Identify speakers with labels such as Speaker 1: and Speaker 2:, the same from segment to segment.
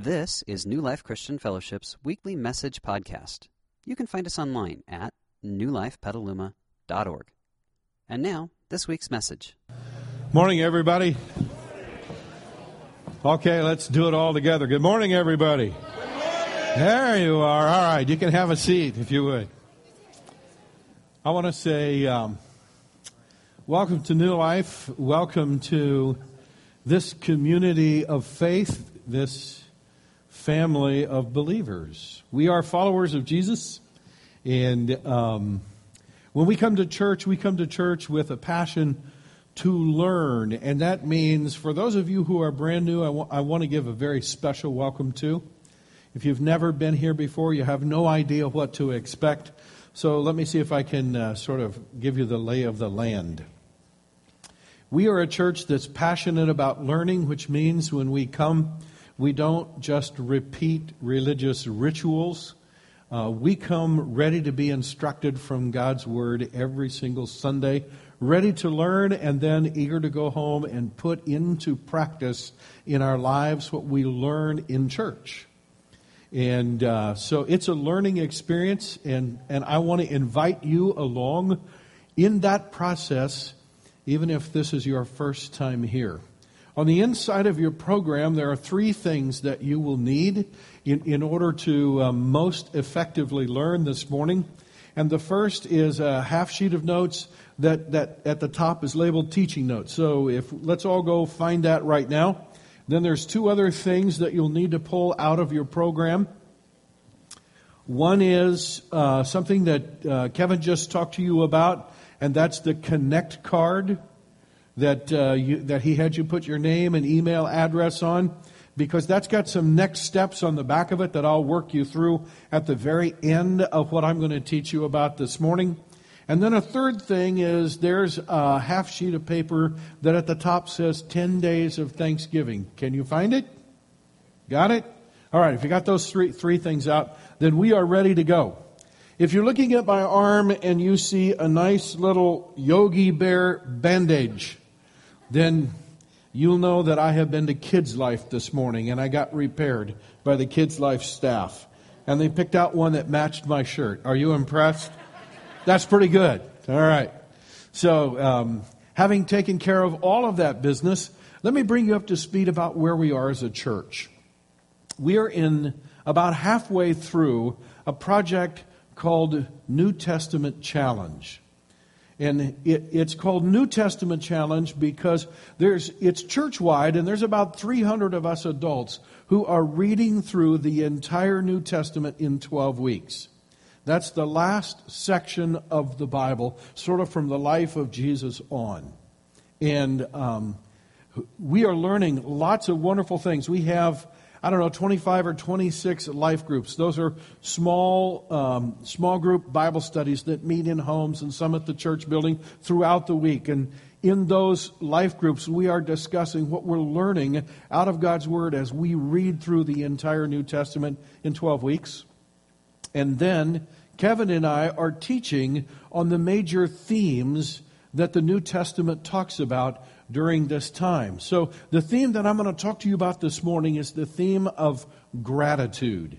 Speaker 1: This is New Life Christian Fellowship's weekly message podcast. You can find us online at newlifepetaluma.org. And now, this week's message.
Speaker 2: Morning, everybody. Okay, let's do it all together. Good morning, everybody. There you are. All right, you can have a seat if you would. I want to say um, welcome to New Life. Welcome to this community of faith, this family of believers. We are followers of Jesus, and um, when we come to church, we come to church with a passion to learn, and that means for those of you who are brand new, I, w- I want to give a very special welcome to. If you've never been here before, you have no idea what to expect. So let me see if I can uh, sort of give you the lay of the land. We are a church that's passionate about learning, which means when we come, we don't just repeat religious rituals. Uh, we come ready to be instructed from God's Word every single Sunday, ready to learn and then eager to go home and put into practice in our lives what we learn in church. And uh, so it's a learning experience, and, and I want to invite you along in that process, even if this is your first time here. On the inside of your program, there are three things that you will need in, in order to um, most effectively learn this morning. And the first is a half sheet of notes that, that at the top is labeled teaching notes. So if let's all go find that right now. Then there's two other things that you'll need to pull out of your program. One is uh, something that uh, Kevin just talked to you about, and that's the Connect card that, uh, you, that he had you put your name and email address on because that's got some next steps on the back of it that I'll work you through at the very end of what I'm going to teach you about this morning. And then a third thing is there's a half sheet of paper that at the top says 10 days of Thanksgiving. Can you find it? Got it? All right, if you got those three, three things out, then we are ready to go. If you're looking at my arm and you see a nice little Yogi Bear bandage, then you'll know that I have been to Kids Life this morning and I got repaired by the Kids Life staff. And they picked out one that matched my shirt. Are you impressed? That's pretty good. All right. So, um, having taken care of all of that business, let me bring you up to speed about where we are as a church. We are in about halfway through a project called New Testament Challenge. And it, it's called New Testament Challenge because there's, it's church wide, and there's about 300 of us adults who are reading through the entire New Testament in 12 weeks. That's the last section of the Bible, sort of from the life of Jesus on. And um, we are learning lots of wonderful things. We have I don't know, 25 or 26 life groups. Those are small, um, small group Bible studies that meet in homes and some at the church building throughout the week. And in those life groups, we are discussing what we're learning out of God's Word as we read through the entire New Testament in 12 weeks. And then Kevin and I are teaching on the major themes that the New Testament talks about during this time. So, the theme that I'm going to talk to you about this morning is the theme of gratitude.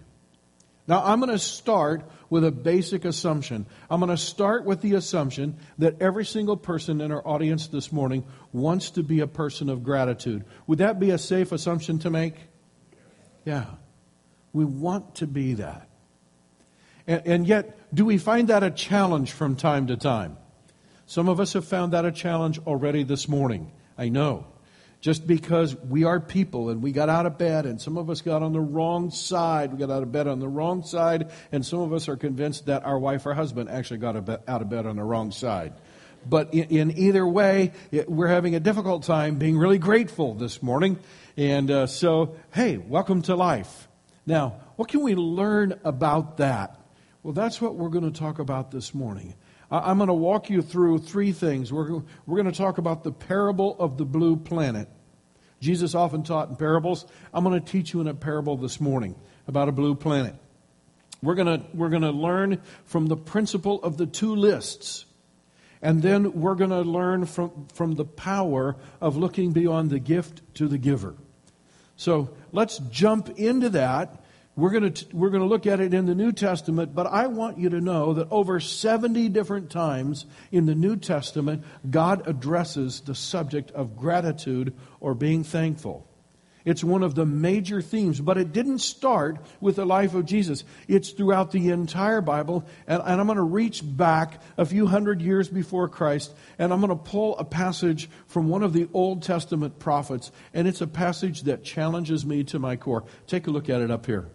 Speaker 2: Now, I'm going to start with a basic assumption. I'm going to start with the assumption that every single person in our audience this morning wants to be a person of gratitude. Would that be a safe assumption to make? Yeah. We want to be that. And, and yet, do we find that a challenge from time to time? Some of us have found that a challenge already this morning. I know. Just because we are people and we got out of bed and some of us got on the wrong side, we got out of bed on the wrong side, and some of us are convinced that our wife or husband actually got out of bed on the wrong side. But in, either way, we're having a difficult time being really grateful this morning. And uh, so, hey, welcome to life. Now, what can we learn about that? Well, that's what we're going to talk about this morning. I'm going to walk you through three things. We're, we're going to talk about the parable of the blue planet. Jesus often taught in parables. I'm going to teach you in a parable this morning about a blue planet. We're going to, we're going to learn from the principle of the two lists. And then we're going to learn from, from the power of looking beyond the gift to the giver. So let's jump into that. We're going to, we're going to look at it in the New Testament, but I want you to know that over 70 different times in the New Testament, God addresses the subject of gratitude or being thankful. It's one of the major themes, but it didn't start with the life of Jesus. It's throughout the entire Bible, and, and I'm going to reach back a few hundred years before Christ, and I'm going to pull a passage from one of the Old Testament prophets, and it's a passage that challenges me to my core. Take a look at it up here.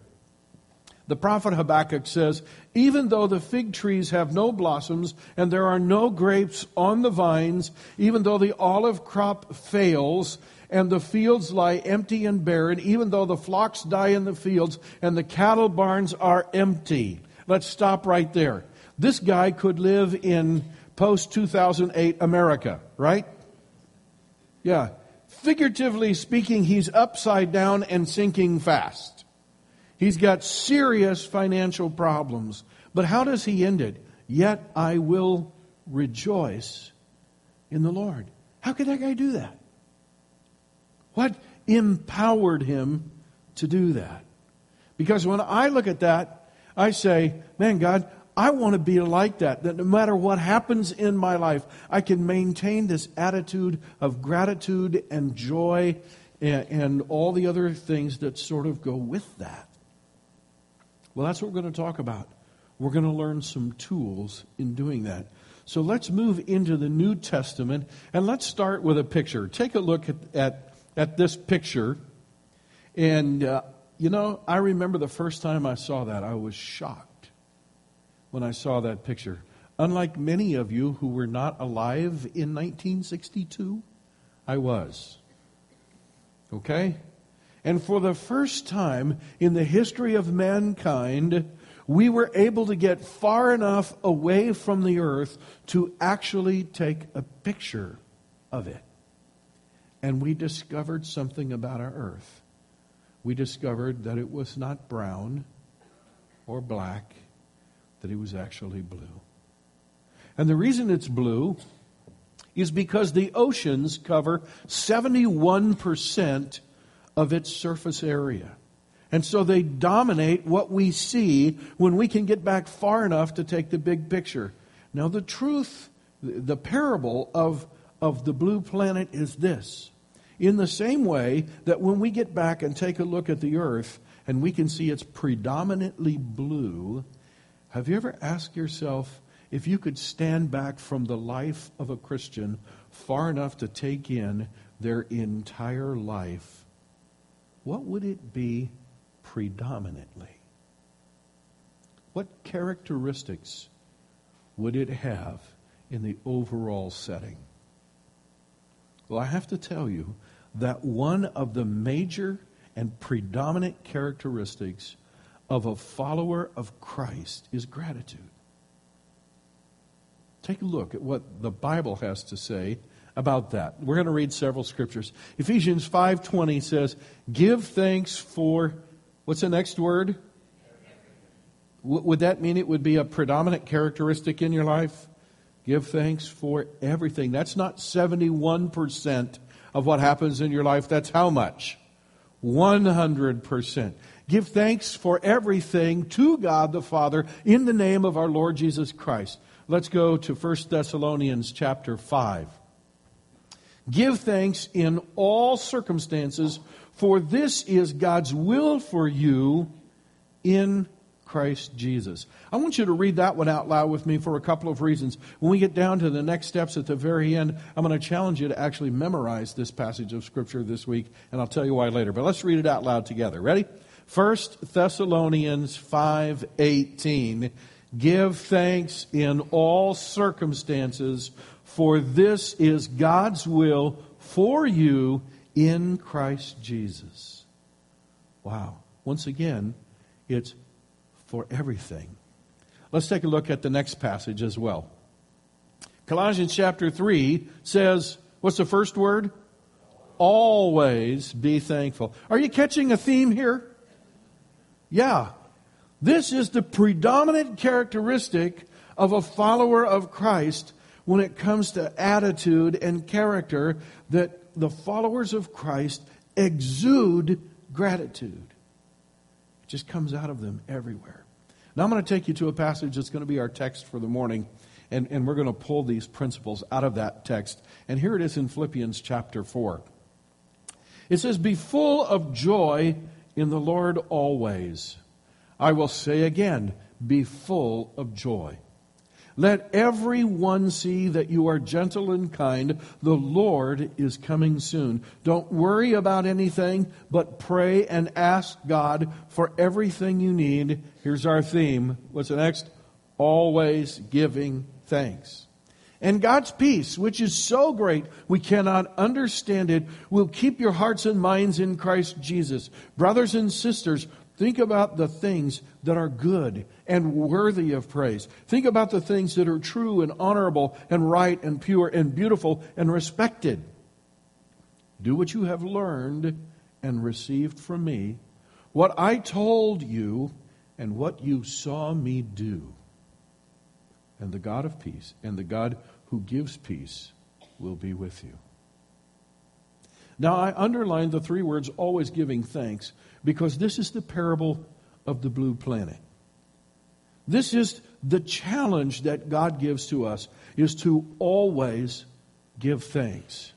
Speaker 2: The prophet Habakkuk says, Even though the fig trees have no blossoms and there are no grapes on the vines, even though the olive crop fails and the fields lie empty and barren, even though the flocks die in the fields and the cattle barns are empty. Let's stop right there. This guy could live in post 2008 America, right? Yeah. Figuratively speaking, he's upside down and sinking fast. He's got serious financial problems. But how does he end it? Yet I will rejoice in the Lord. How could that guy do that? What empowered him to do that? Because when I look at that, I say, man, God, I want to be like that, that no matter what happens in my life, I can maintain this attitude of gratitude and joy and, and all the other things that sort of go with that. Well, that's what we're going to talk about. We're going to learn some tools in doing that. So let's move into the New Testament and let's start with a picture. Take a look at, at at this picture. And, uh, you know, I remember the first time I saw that, I was shocked when I saw that picture. Unlike many of you who were not alive in 1962, I was. Okay? And for the first time in the history of mankind, we were able to get far enough away from the earth to actually take a picture of it and we discovered something about our earth. We discovered that it was not brown or black, that it was actually blue. And the reason it's blue is because the oceans cover 71% of its surface area. And so they dominate what we see when we can get back far enough to take the big picture. Now, the truth, the parable of, of the blue planet is this in the same way that when we get back and take a look at the earth and we can see it's predominantly blue, have you ever asked yourself if you could stand back from the life of a Christian far enough to take in their entire life, what would it be predominantly? What characteristics would it have in the overall setting? Well, I have to tell you that one of the major and predominant characteristics of a follower of Christ is gratitude. Take a look at what the Bible has to say about that. We're going to read several scriptures. Ephesians 5:20 says, "Give thanks for what's the next word? would that mean it would be a predominant characteristic in your life? Give thanks for everything. That's not 71% of what happens in your life. That's how much? 100%. Give thanks for everything to God the Father in the name of our Lord Jesus Christ. Let's go to 1 Thessalonians chapter 5. Give thanks in all circumstances, for this is God's will for you in Christ Jesus. I want you to read that one out loud with me for a couple of reasons. When we get down to the next steps at the very end, I'm going to challenge you to actually memorize this passage of Scripture this week, and I'll tell you why later. But let's read it out loud together. Ready? 1 Thessalonians 5:18 Give thanks in all circumstances for this is God's will for you in Christ Jesus. Wow. Once again, it's for everything. Let's take a look at the next passage as well. Colossians chapter 3 says, what's the first word? Always be thankful. Are you catching a theme here? Yeah. This is the predominant characteristic of a follower of Christ when it comes to attitude and character that the followers of Christ exude gratitude. It just comes out of them everywhere. Now I'm going to take you to a passage that's going to be our text for the morning, and, and we're going to pull these principles out of that text. And here it is in Philippians chapter 4. It says, Be full of joy in the Lord always. I will say again, be full of joy. Let everyone see that you are gentle and kind. The Lord is coming soon. Don't worry about anything, but pray and ask God for everything you need. Here's our theme. What's the next? Always giving thanks. And God's peace, which is so great we cannot understand it, will keep your hearts and minds in Christ Jesus. Brothers and sisters, think about the things that are good and worthy of praise. Think about the things that are true and honorable and right and pure and beautiful and respected. Do what you have learned and received from me, what I told you, and what you saw me do. And the God of peace and the God who gives peace will be with you. Now, I underline the three words always giving thanks because this is the parable of the blue planet. This is the challenge that God gives to us is to always give thanks,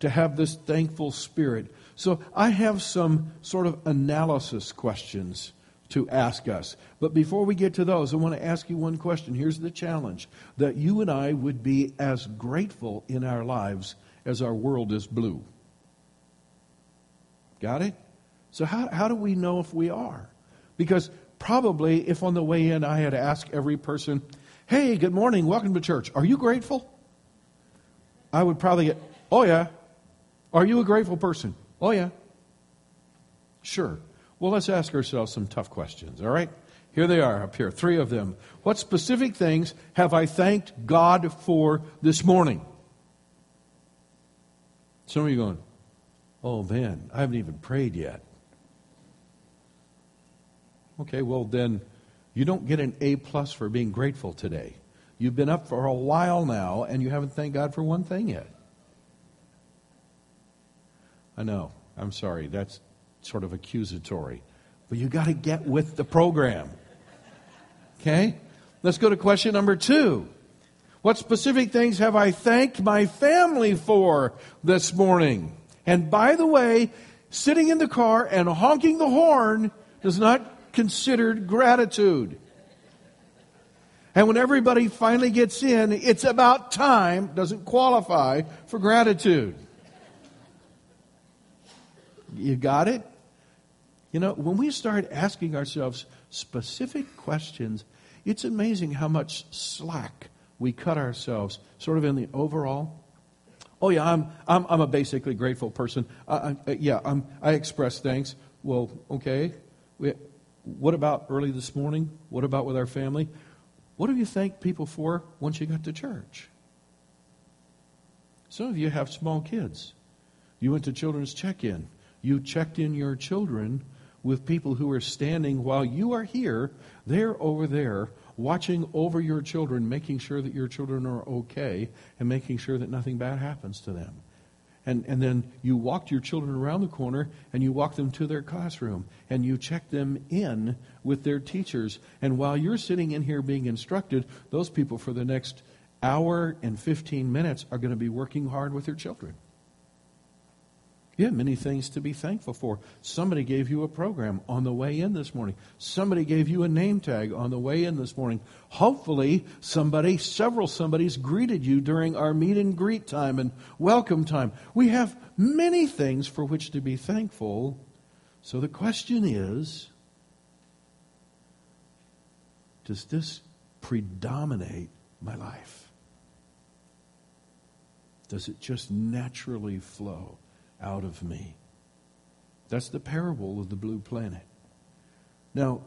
Speaker 2: to have this thankful spirit. So I have some sort of analysis questions to ask us. But before we get to those, I want to ask you one question. Here's the challenge that you and I would be as grateful in our lives as our world is blue. Got it? So, how, how do we know if we are? Because probably if on the way in I had asked every person, hey, good morning, welcome to church, are you grateful? I would probably get, oh yeah. Are you a grateful person? Oh yeah. Sure. Well, let's ask ourselves some tough questions, all right? Here they are up here, three of them. What specific things have I thanked God for this morning? Some of you going, oh man, I haven't even prayed yet. Okay, well then you don't get an A plus for being grateful today. You've been up for a while now and you haven't thanked God for one thing yet. I know. I'm sorry. That's sort of accusatory. But you got to get with the program. Okay? Let's go to question number two. What specific things have I thanked my family for this morning? And by the way, sitting in the car and honking the horn is not considered gratitude. And when everybody finally gets in, it's about time, doesn't qualify for gratitude. You got it? You know, when we start asking ourselves specific questions, it's amazing how much slack we cut ourselves, sort of in the overall. Oh yeah, I'm I'm, I'm a basically grateful person. I, I, yeah, I'm, I express thanks. Well, okay, we, what about early this morning? What about with our family? What do you thank people for once you got to church? Some of you have small kids. You went to children's check in. You checked in your children with people who are standing while you are here. They're over there watching over your children, making sure that your children are okay and making sure that nothing bad happens to them and, and then you walked your children around the corner and you walked them to their classroom and you checked them in with their teachers. And while you're sitting in here being instructed, those people for the next hour and 15 minutes are going to be working hard with their children. You have many things to be thankful for. Somebody gave you a program on the way in this morning. Somebody gave you a name tag on the way in this morning. Hopefully, somebody, several somebody's greeted you during our meet and greet time and welcome time. We have many things for which to be thankful. So the question is Does this predominate my life? Does it just naturally flow? Out of me. That's the parable of the blue planet. Now,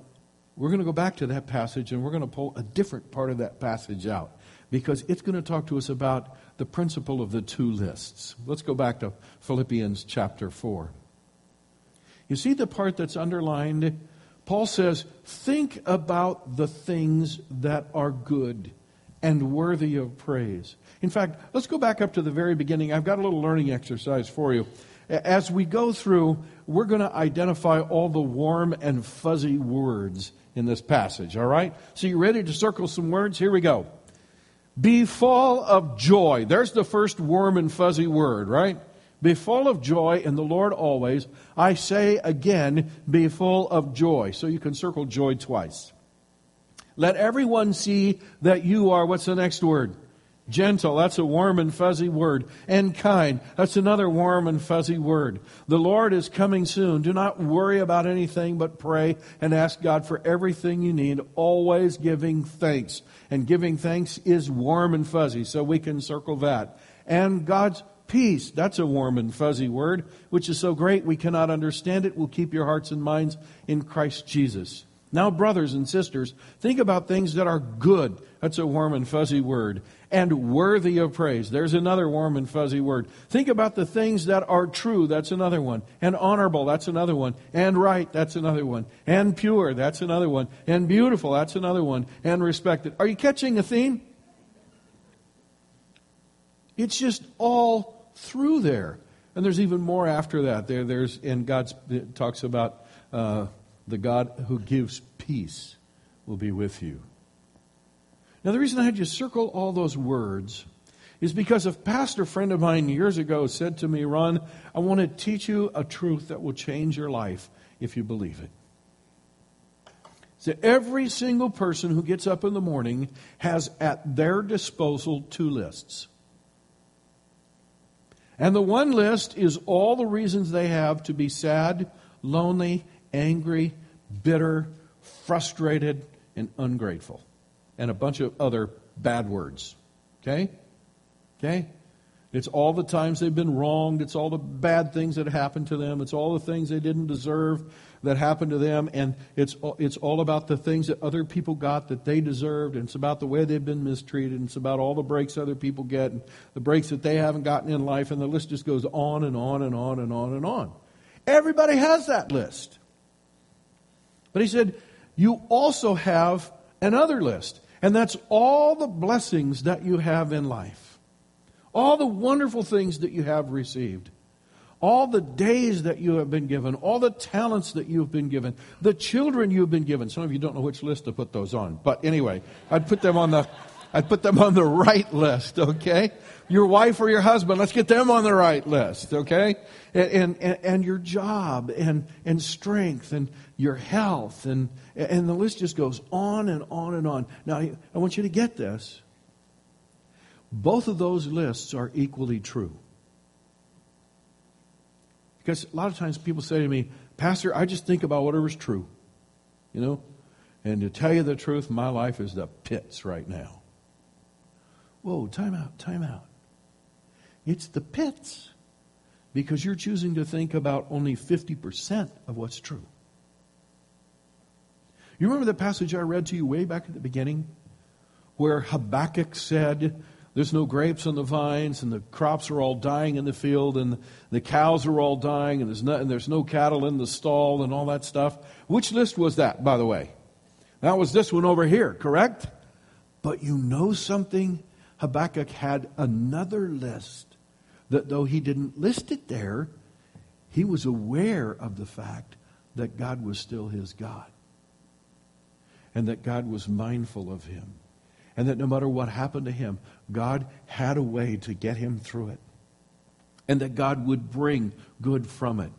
Speaker 2: we're going to go back to that passage and we're going to pull a different part of that passage out because it's going to talk to us about the principle of the two lists. Let's go back to Philippians chapter 4. You see the part that's underlined? Paul says, Think about the things that are good and worthy of praise. In fact, let's go back up to the very beginning. I've got a little learning exercise for you. As we go through, we're going to identify all the warm and fuzzy words in this passage, all right? So you ready to circle some words? Here we go. Be full of joy. There's the first warm and fuzzy word, right? Be full of joy in the Lord always. I say again, be full of joy. So you can circle joy twice. Let everyone see that you are, what's the next word? Gentle, that's a warm and fuzzy word. And kind, that's another warm and fuzzy word. The Lord is coming soon. Do not worry about anything but pray and ask God for everything you need, always giving thanks. And giving thanks is warm and fuzzy, so we can circle that. And God's peace, that's a warm and fuzzy word, which is so great we cannot understand it, will keep your hearts and minds in Christ Jesus. Now, brothers and sisters, think about things that are good. That's a warm and fuzzy word. And worthy of praise. There's another warm and fuzzy word. Think about the things that are true. That's another one. And honorable. That's another one. And right. That's another one. And pure. That's another one. And beautiful. That's another one. And respected. Are you catching a theme? It's just all through there. And there's even more after that. There, there's, and God talks about, uh, the God who gives peace will be with you. Now, the reason I had you circle all those words is because a pastor friend of mine years ago said to me, Ron, I want to teach you a truth that will change your life if you believe it. So every single person who gets up in the morning has at their disposal two lists. And the one list is all the reasons they have to be sad, lonely, angry, bitter, frustrated, and ungrateful. And a bunch of other bad words. Okay? Okay? It's all the times they've been wronged. It's all the bad things that happened to them. It's all the things they didn't deserve that happened to them. And it's, it's all about the things that other people got that they deserved. And it's about the way they've been mistreated. And it's about all the breaks other people get and the breaks that they haven't gotten in life. And the list just goes on and on and on and on and on. Everybody has that list. But he said, You also have another list, and that's all the blessings that you have in life, all the wonderful things that you have received. All the days that you have been given, all the talents that you've been given, the children you've been given. Some of you don't know which list to put those on. But anyway, I'd put them on the I'd put them on the right list, okay? Your wife or your husband, let's get them on the right list, okay? And, and, and your job and, and strength and your health and, and the list just goes on and on and on. Now, I want you to get this. Both of those lists are equally true. Because a lot of times people say to me, Pastor, I just think about whatever's true. You know? And to tell you the truth, my life is the pits right now. Whoa, time out, time out. It's the pits because you're choosing to think about only 50% of what's true. You remember the passage I read to you way back at the beginning where Habakkuk said, There's no grapes on the vines, and the crops are all dying in the field, and the cows are all dying, and there's no, and there's no cattle in the stall, and all that stuff. Which list was that, by the way? That was this one over here, correct? But you know something? Habakkuk had another list that though he didn't list it there, he was aware of the fact that God was still his God. And that God was mindful of him. And that no matter what happened to him, God had a way to get him through it. And that God would bring good from it.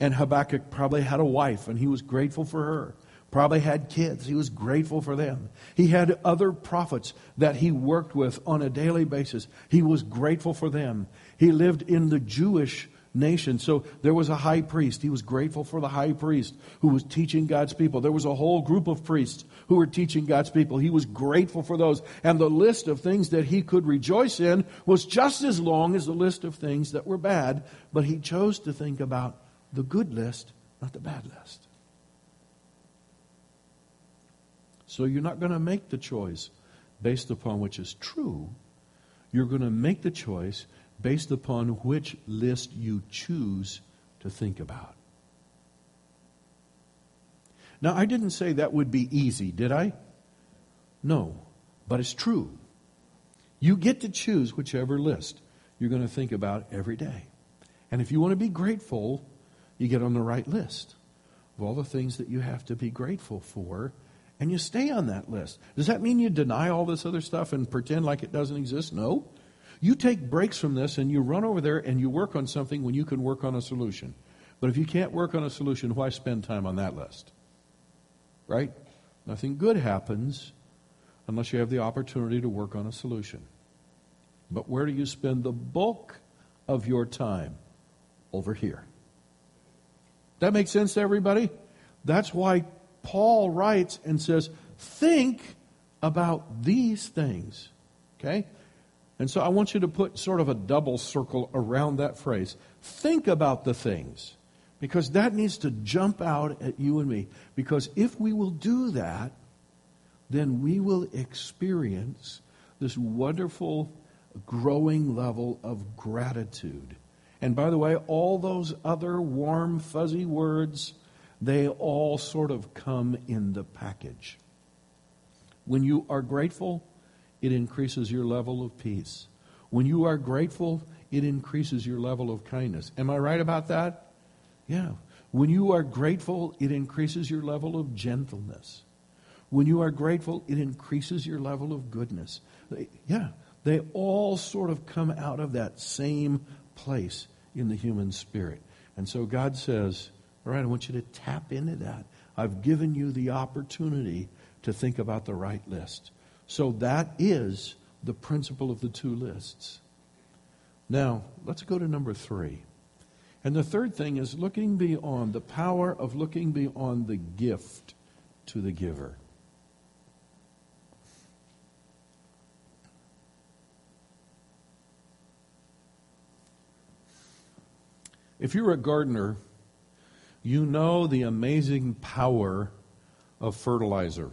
Speaker 2: And Habakkuk probably had a wife, and he was grateful for her probably had kids. He was grateful for them. He had other prophets that he worked with on a daily basis. He was grateful for them. He lived in the Jewish nation. So there was a high priest. He was grateful for the high priest who was teaching God's people. There was a whole group of priests who were teaching God's people. He was grateful for those. And the list of things that he could rejoice in was just as long as the list of things that were bad, but he chose to think about the good list, not the bad list. So you're not going to make the choice based upon which is true. You're going to make the choice based upon which list you choose to think about. Now, I didn't say that would be easy, did I? No, but it's true. You get to choose whichever list you're going to think about every day. And if you want to be grateful, you get on the right list of all the things that you have to be grateful for, and you stay on that list. Does that mean you deny all this other stuff and pretend like it doesn't exist? No. You take breaks from this and you run over there and you work on something when you can work on a solution. But if you can't work on a solution, why spend time on that list? Right? Nothing good happens unless you have the opportunity to work on a solution. But where do you spend the bulk of your time? Over here. That makes sense to everybody? That's why Paul writes and says, think about these things. Okay? And so I want you to put sort of a double circle around that phrase. Think about the things. Because that needs to jump out at you and me. Because if we will do that, then we will experience this wonderful growing level of gratitude. And by the way, all those other warm, fuzzy words, they all sort of come in the package. When you are grateful, it increases your level of peace. When you are grateful, it increases your level of kindness. Am I right about that? Yeah. When you are grateful, it increases your level of gentleness. When you are grateful, it increases your level of goodness. Yeah, they all sort of come out of that same place in the human spirit. And so God says, All right, I want you to tap into that. I've given you the opportunity to think about the right list. So that is the principle of the two lists. Now, let's go to number three. And the third thing is looking beyond, the power of looking beyond the gift to the giver. If you're a gardener, you know the amazing power of fertilizer.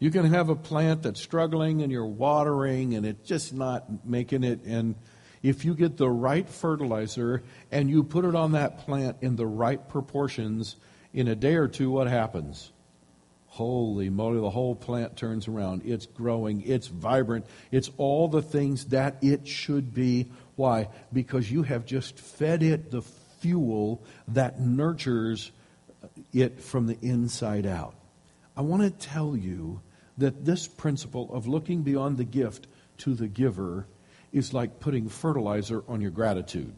Speaker 2: You can have a plant that's struggling and you're watering and it's just not making it. And if you get the right fertilizer and you put it on that plant in the right proportions, in a day or two, what happens? Holy moly, the whole plant turns around. It's growing, it's vibrant, it's all the things that it should be. Why? Because you have just fed it the fuel that nurtures it from the inside out. I want to tell you that this principle of looking beyond the gift to the giver is like putting fertilizer on your gratitude.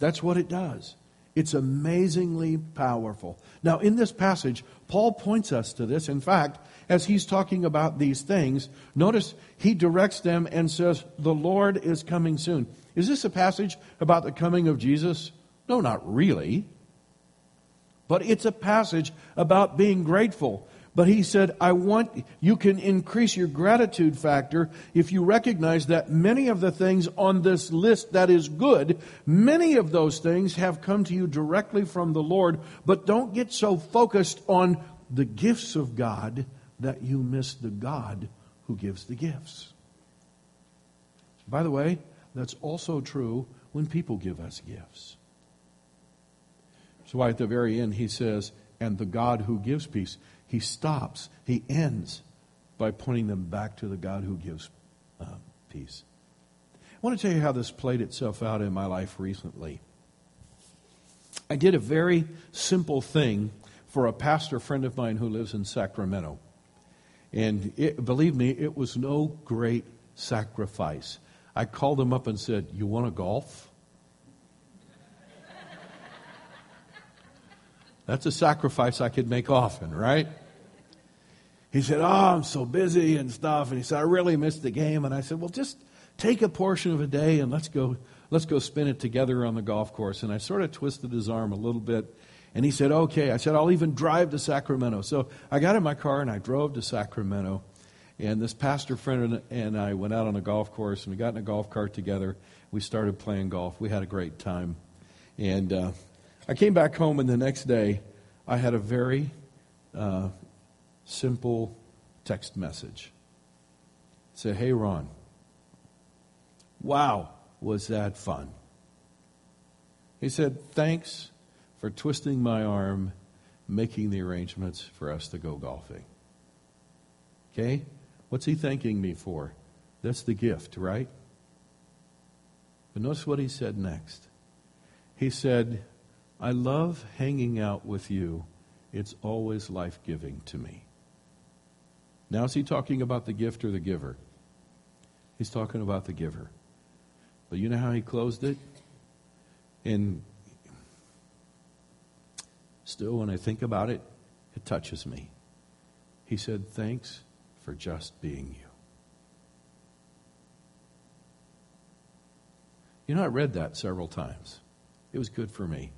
Speaker 2: That's what it does. It's amazingly powerful. Now, in this passage, Paul points us to this. In fact, as he's talking about these things, notice he directs them and says, The Lord is coming soon. Is this a passage about the coming of Jesus? No, not really. But it's a passage about being grateful. But he said, I want, you can increase your gratitude factor if you recognize that many of the things on this list that is good, many of those things have come to you directly from the Lord, but don't get so focused on the gifts of God that you miss the God who gives the gifts. By the way, that's also true when people give us gifts. So why at the very end he says, and the God who gives peace. He stops, he ends by pointing them back to the God who gives uh, peace. I want to tell you how this played itself out in my life recently. I did a very simple thing for a pastor friend of mine who lives in Sacramento. And it, believe me, it was no great sacrifice. I called him up and said, You want to golf? That's a sacrifice I could make often, right? He said, Oh, I'm so busy and stuff. And he said, I really missed the game. And I said, Well, just take a portion of a day and let's go, let's go spin it together on the golf course. And I sort of twisted his arm a little bit. And he said, Okay. I said, I'll even drive to Sacramento. So I got in my car and I drove to Sacramento. And this pastor friend and I went out on a golf course and we got in a golf cart together. We started playing golf. We had a great time. And uh, I came back home, and the next day, I had a very uh, simple text message. It said, Hey, Ron, wow, was that fun? He said, Thanks for twisting my arm, making the arrangements for us to go golfing. Okay? What's he thanking me for? That's the gift, right? But notice what he said next. He said, I love hanging out with you. It's always life giving to me. Now, is he talking about the gift or the giver? He's talking about the giver. But you know how he closed it? And still, when I think about it, it touches me. He said, Thanks for just being you. You know, I read that several times. It was good for me.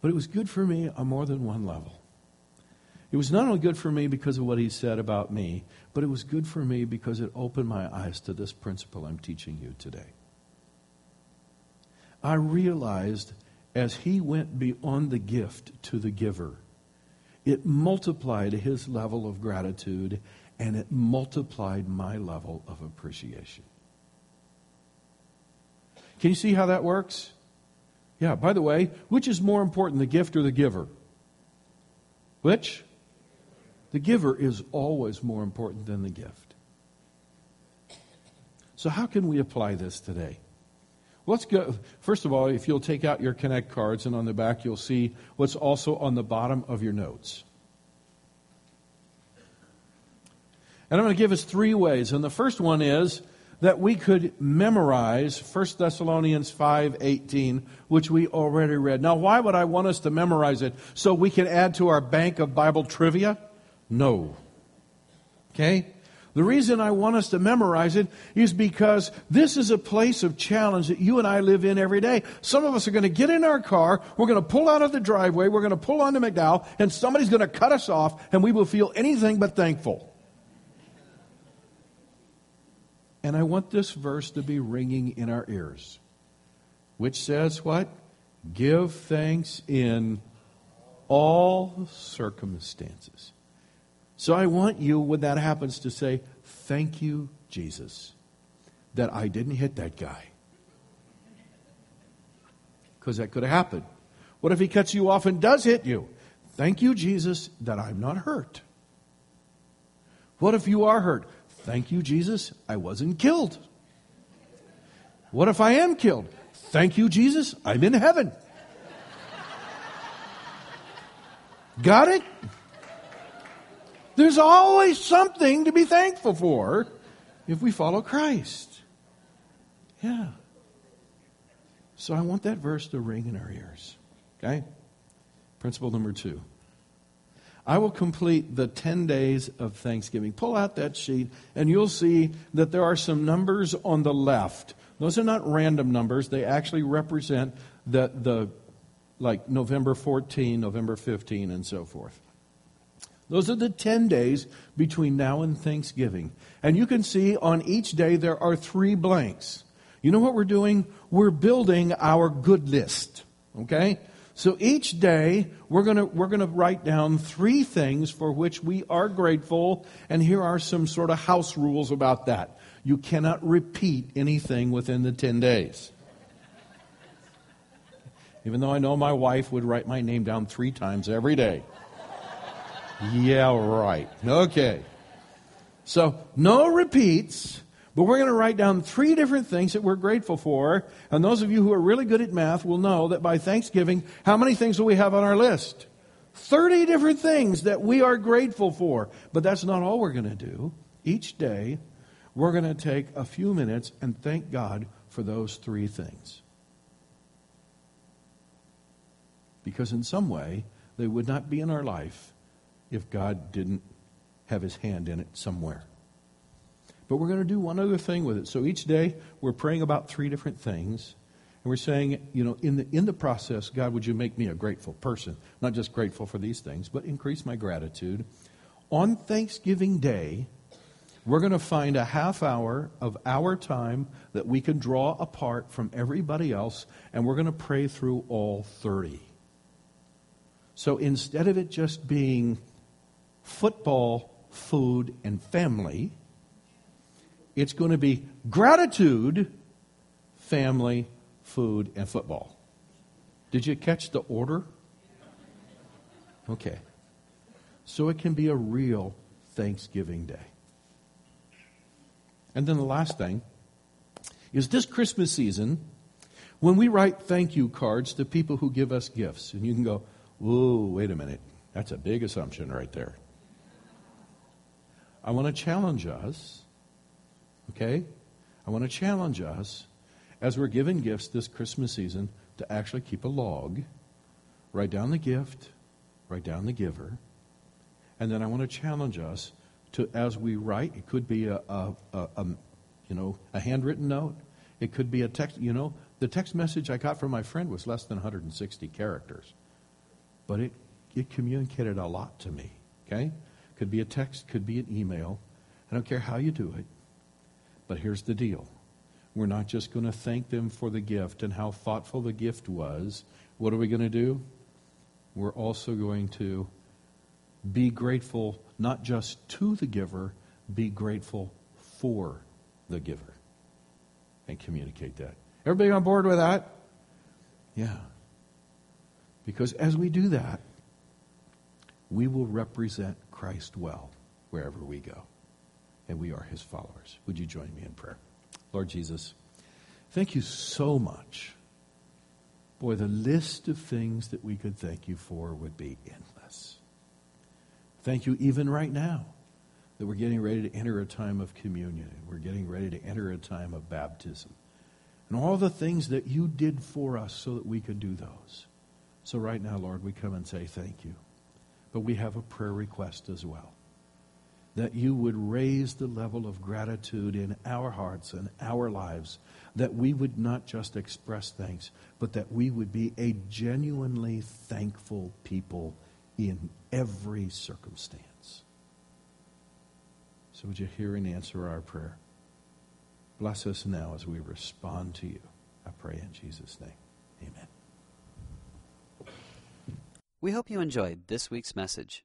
Speaker 2: But it was good for me on more than one level. It was not only good for me because of what he said about me, but it was good for me because it opened my eyes to this principle I'm teaching you today. I realized as he went beyond the gift to the giver, it multiplied his level of gratitude and it multiplied my level of appreciation. Can you see how that works? Yeah, by the way, which is more important, the gift or the giver? Which? The giver is always more important than the gift. So, how can we apply this today? Let's go. First of all, if you'll take out your Connect cards, and on the back you'll see what's also on the bottom of your notes. And I'm going to give us three ways. And the first one is that we could memorize 1 Thessalonians 5:18, which we already read. Now, why would I want us to memorize it? So we can add to our bank of Bible trivia? No. Okay? The reason I want us to memorize it is because this is a place of challenge that you and I live in every day. Some of us are going to get in our car, we're going to pull out of the driveway, we're going to pull onto McDowell, and somebody's going to cut us off, and we will feel anything but thankful. And I want this verse to be ringing in our ears, which says what? Give thanks in all circumstances. So I want you, when that happens, to say, Thank you, Jesus, that I didn't hit that guy. Because that could have happened. What if he cuts you off and does hit you? Thank you, Jesus, that I'm not hurt. What if you are hurt? Thank you, Jesus, I wasn't killed. What if I am killed? Thank you, Jesus, I'm in heaven. Got it? There's always something to be thankful for if we follow Christ. Yeah. So I want that verse to ring in our ears. Okay? Principle number two. I will complete the 10 days of Thanksgiving. Pull out that sheet, and you'll see that there are some numbers on the left. Those are not random numbers, they actually represent the, the like November 14, November 15, and so forth. Those are the 10 days between now and Thanksgiving. And you can see on each day there are three blanks. You know what we're doing? We're building our good list. Okay? So each day we're going to we're going to write down three things for which we are grateful and here are some sort of house rules about that. You cannot repeat anything within the 10 days. Even though I know my wife would write my name down 3 times every day. Yeah, right. Okay. So, no repeats, but we're going to write down three different things that we're grateful for. And those of you who are really good at math will know that by Thanksgiving, how many things will we have on our list? 30 different things that we are grateful for. But that's not all we're going to do. Each day, we're going to take a few minutes and thank God for those three things. Because in some way, they would not be in our life if God didn't have his hand in it somewhere. But we're going to do one other thing with it. So each day we're praying about three different things. And we're saying, you know, in the, in the process, God, would you make me a grateful person? Not just grateful for these things, but increase my gratitude. On Thanksgiving Day, we're going to find a half hour of our time that we can draw apart from everybody else, and we're going to pray through all 30. So instead of it just being football, food, and family. It's going to be gratitude, family, food, and football. Did you catch the order? Okay. So it can be a real Thanksgiving Day. And then the last thing is this Christmas season, When we write thank you cards to people who give us gifts, and you can go, whoa, wait a minute. That's a big assumption right there. I want to challenge us, okay? I want to challenge us as we're giving gifts this Christmas season to actually keep a log, write down the gift, write down the giver, and then I want to challenge us to, as we write, it could be a, a, a, a you know, a handwritten note. It could be a text, you know, the text message I got from my friend was less than 160 characters. But it, it communicated a lot to me, okay? Could be a text, could be an email. I don't care how you do it. But here's the deal. We're not just going to thank them for the gift and how thoughtful the gift was. What are we going to do? We're also going to be grateful not just to the giver, be grateful for the giver and communicate that. Everybody on board with that? Yeah. Because as we do that, we will represent Christ well wherever we go. And we are his followers. Would you join me in prayer? Lord Jesus, thank you so much. Boy, the list of things that we could thank you for would be endless. Thank you even right now that we're getting ready to enter a time of communion. We're getting ready to enter a time of baptism. And all the things that you did for us so that we could do those. So right now, Lord, we come and say thank you. But we have a prayer request as well. That you would raise the level of gratitude in our hearts and our lives. That we would not just express thanks, but that we would be a genuinely thankful people in every circumstance. So would you hear and answer our prayer? Bless us now as we respond to you. I pray in Jesus' name. Amen.
Speaker 1: We hope you enjoyed this week's message.